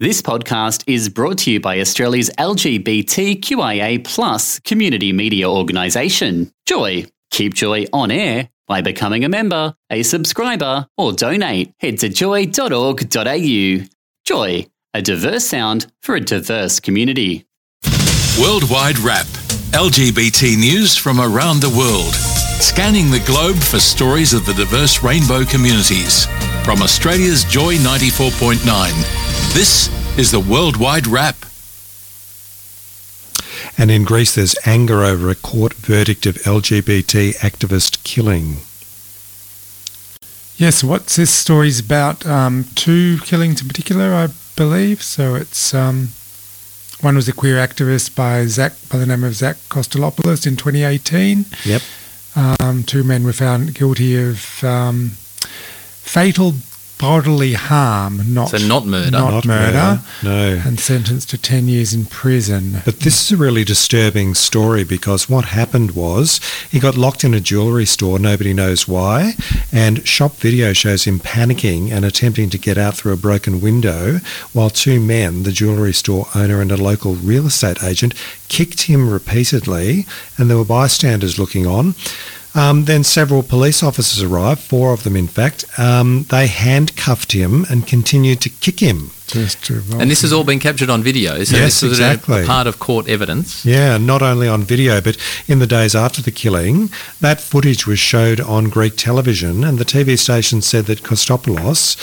This podcast is brought to you by Australia's LGBTQIA plus community media organisation, Joy. Keep Joy on air by becoming a member, a subscriber, or donate. Head to joy.org.au. Joy, a diverse sound for a diverse community. Worldwide Wrap. LGBT news from around the world. Scanning the globe for stories of the diverse rainbow communities. From Australia's Joy 94.9. This is the Worldwide Wrap. And in Greece, there's anger over a court verdict of LGBT activist killing. Yes, what's this story's about? Um, two killings in particular, I believe. So it's um, one was a queer activist by Zach by the name of Zach Kostolopoulos in 2018. Yep. Um, two men were found guilty of um, fatal bodily harm, not So not murder. not, Not murder, murder, no. and sentenced to 10 years in prison. But this is a really disturbing story because what happened was he got locked in a jewellery store, nobody knows why, and shop video shows him panicking and attempting to get out through a broken window while two men, the jewellery store owner and a local real estate agent, kicked him repeatedly and there were bystanders looking on. Um, then several police officers arrived, four of them in fact. Um, they handcuffed him and continued to kick him. Just And this has all been captured on video. So Yes, this is a- exactly. a part of court evidence. Yeah, not only on video, but in the days after the killing, that footage was showed on Greek television, and the TV station said that Kostopoulos,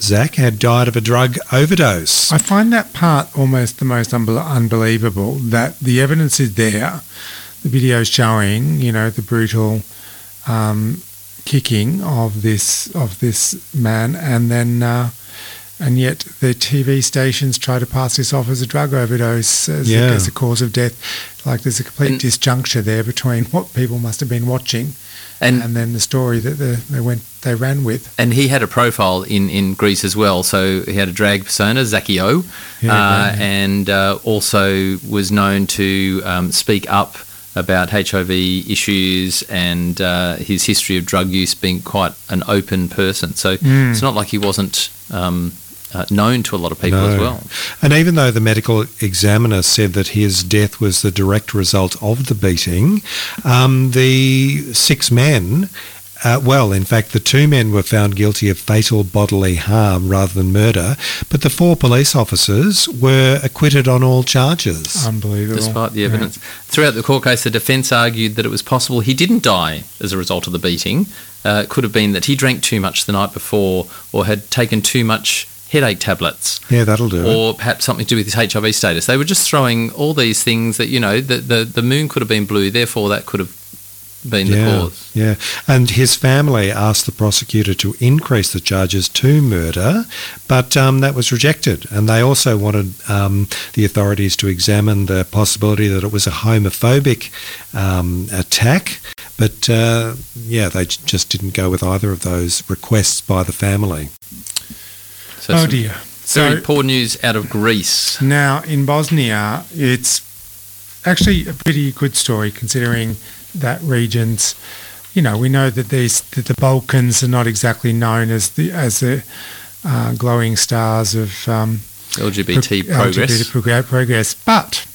Zach, had died of a drug overdose. I find that part almost the most unbel- unbelievable that the evidence is there, the video showing, you know, the brutal um, kicking of this of this man, and then uh, and yet the TV stations try to pass this off as a drug overdose as, Yeah. a, as a cause of death. Like there's a complete And- disjuncture there between what people must have been watching And and then the story that the, they went they ran with. and he had a profile in, in Greece as well. So he had a drag persona, Zakio, Yeah, uh, yeah. and uh, also was known to um, speak up about HIV issues and uh, his history of drug use being quite an open person. So Mm. it's not like he wasn't um, uh, known to a lot of people as well. And even though the medical examiner said that his death was the direct result of the beating, um, the six men, uh, well, in fact, the two men were found guilty of fatal bodily harm rather than murder, but the four police officers were acquitted on all charges. Unbelievable. despite the Yeah. evidence. Throughout the court case, the defence argued that it was possible he didn't die as a result of the beating. Uh, it could have been that he drank too much the night before or had taken too much headache tablets. yeah, that'll do it. Or perhaps something to do with his HIV status. They were just throwing all these things that, you know, the, the, the moon could have been blue, therefore that could have been the yeah, cause. yeah. And his family asked the prosecutor to increase the charges to murder, but um, that was rejected. And they also wanted um, the authorities to examine the possibility that it was a homophobic um, attack. But uh, yeah, they just didn't go with either of those requests by the family. So Oh some dear. Very So poor news out of Greece. now in Bosnia, it's actually a pretty good story considering that region's. You know, we know that these that the Balkans are not exactly known as the as the uh, glowing stars of um, LGBT pro- progress. LGBT progress. But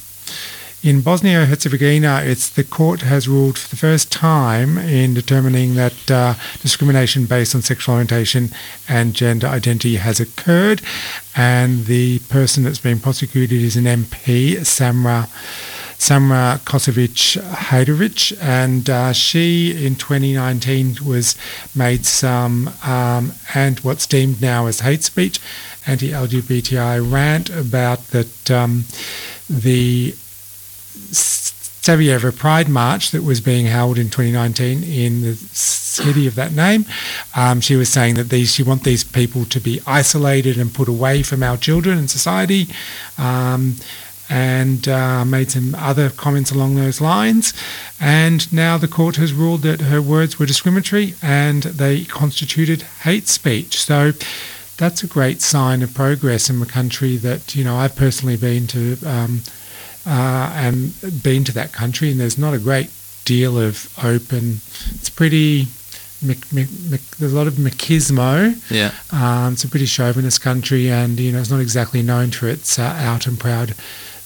in Bosnia Herzegovina, it's the court has ruled for the first time in determining that uh, discrimination based on sexual orientation and gender identity has occurred, and the person that's being prosecuted is an MP, Samra. Samra Kosovic Hajdovic, and uh, she in 2019 was made some um, and what's deemed now as hate speech, anti-LGBTI rant about that um, the Sarajevo Pride March that was being held in 2019 in the city of that name. Um, she was saying that these she want these people to be isolated and put away from our children and society. Um, and uh, made some other comments along those lines. And now the court has ruled that her words were discriminatory and they constituted hate speech. So that's a great sign of progress in a country that, you know, I've personally been to um, uh, and been to that country, and there's not a great deal of open. It's pretty Mc, Mc, Mc, there's a lot of machismo. Yeah. Um, it's a pretty chauvinist country, and you know it's not exactly known for its uh, out and proud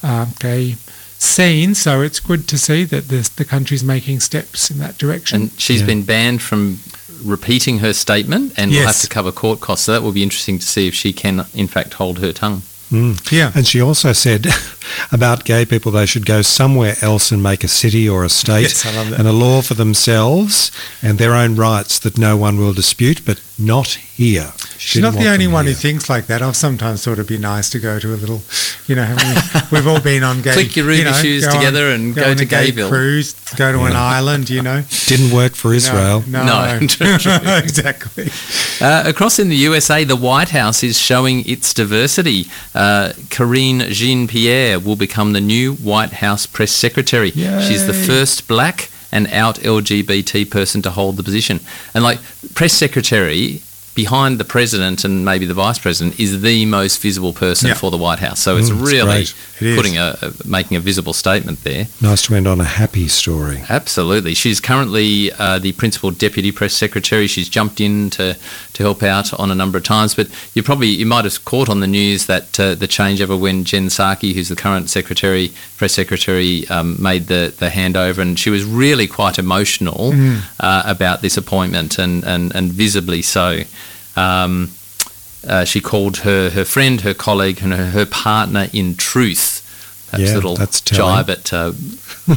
uh, gay scene. So it's good to see that the the country's making steps in that direction. And she's Yeah. been banned from repeating her statement and will have to cover court costs. So that will be interesting to see if she can, in fact, hold her tongue. Mm. yeah. And she also said about gay people they should go somewhere else and make a city or a state Yes, I love that. and a law for themselves and their own rights that no one will dispute, but not here. She She's not the only them one who thinks like that. I've sometimes thought it'd be nice to go to a little, you know, we, we've all been on gay. Click your Ruby you know, shoes go on- together and go on to a gay Gayville. cruise, go to an island, you know. Didn't work for Israel. No, No. no. exactly. Uh, across in the USA, the White House is showing its diversity. Uh, Karine Jean Pierre will become the new White House press secretary. She's the first black and out LGBT person to hold the position. And like press secretary behind the president and maybe the vice president is the most visible person Yeah. for the White House. So it's Mm, really. It putting a, a making a visible statement there. Nice to end on a happy story. Absolutely. She's currently uh, the principal deputy press secretary. She's jumped in to, to help out on a number of times. But you probably you might have caught on the news that uh, the changeover when Jen Psaki, who's the current secretary, press secretary, um, made the, the handover, and she was really quite emotional uh, about this appointment, and, and, and visibly so. Um, uh, she called her, her friend, her colleague, and her, her partner in truth. Perhaps Yeah, a little that's telling. jibe at uh,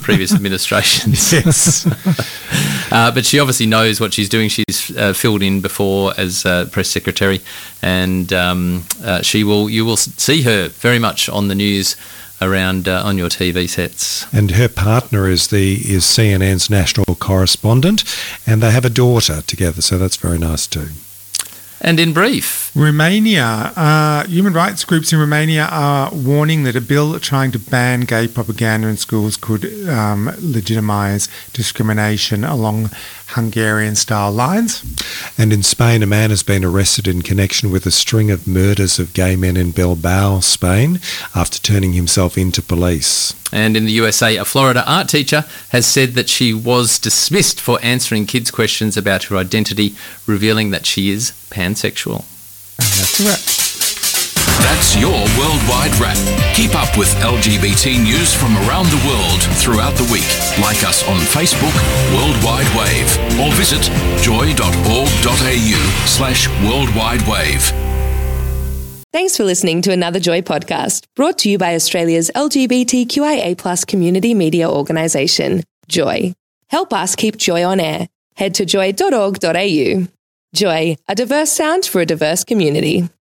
previous administrations. Yes. Uh, but she obviously knows what she's doing. She's uh, filled in before as uh, press secretary, and um, uh, she will. You will see her very much on the news around uh, on your TV sets. And her partner is the is CNN's national correspondent, and they have a daughter together, so that's very nice too. And in brief, Romania, uh, human rights groups in Romania are warning that a bill trying to ban gay propaganda in schools could um, legitimise discrimination along Hungarian style lines. And in Spain, a man has been arrested in connection with a string of murders of gay men in Bilbao, Spain, after turning himself into police. and in the USA, a Florida art teacher has said that she was dismissed for answering kids' questions about her identity, revealing that she is pansexual. And that's a wrap. Worldwide wrap. Keep up with LGBT news from around the world throughout the week. Like us on Facebook, Worldwide Wrap, or visit joy.org.au slash worldwide wrap. Thanks for listening to another Joy podcast brought to you by Australia's LGBTQIA plus community media organisation, Joy. Help us keep Joy on air. Head to joy.org.au. Joy, a diverse sound for a diverse community.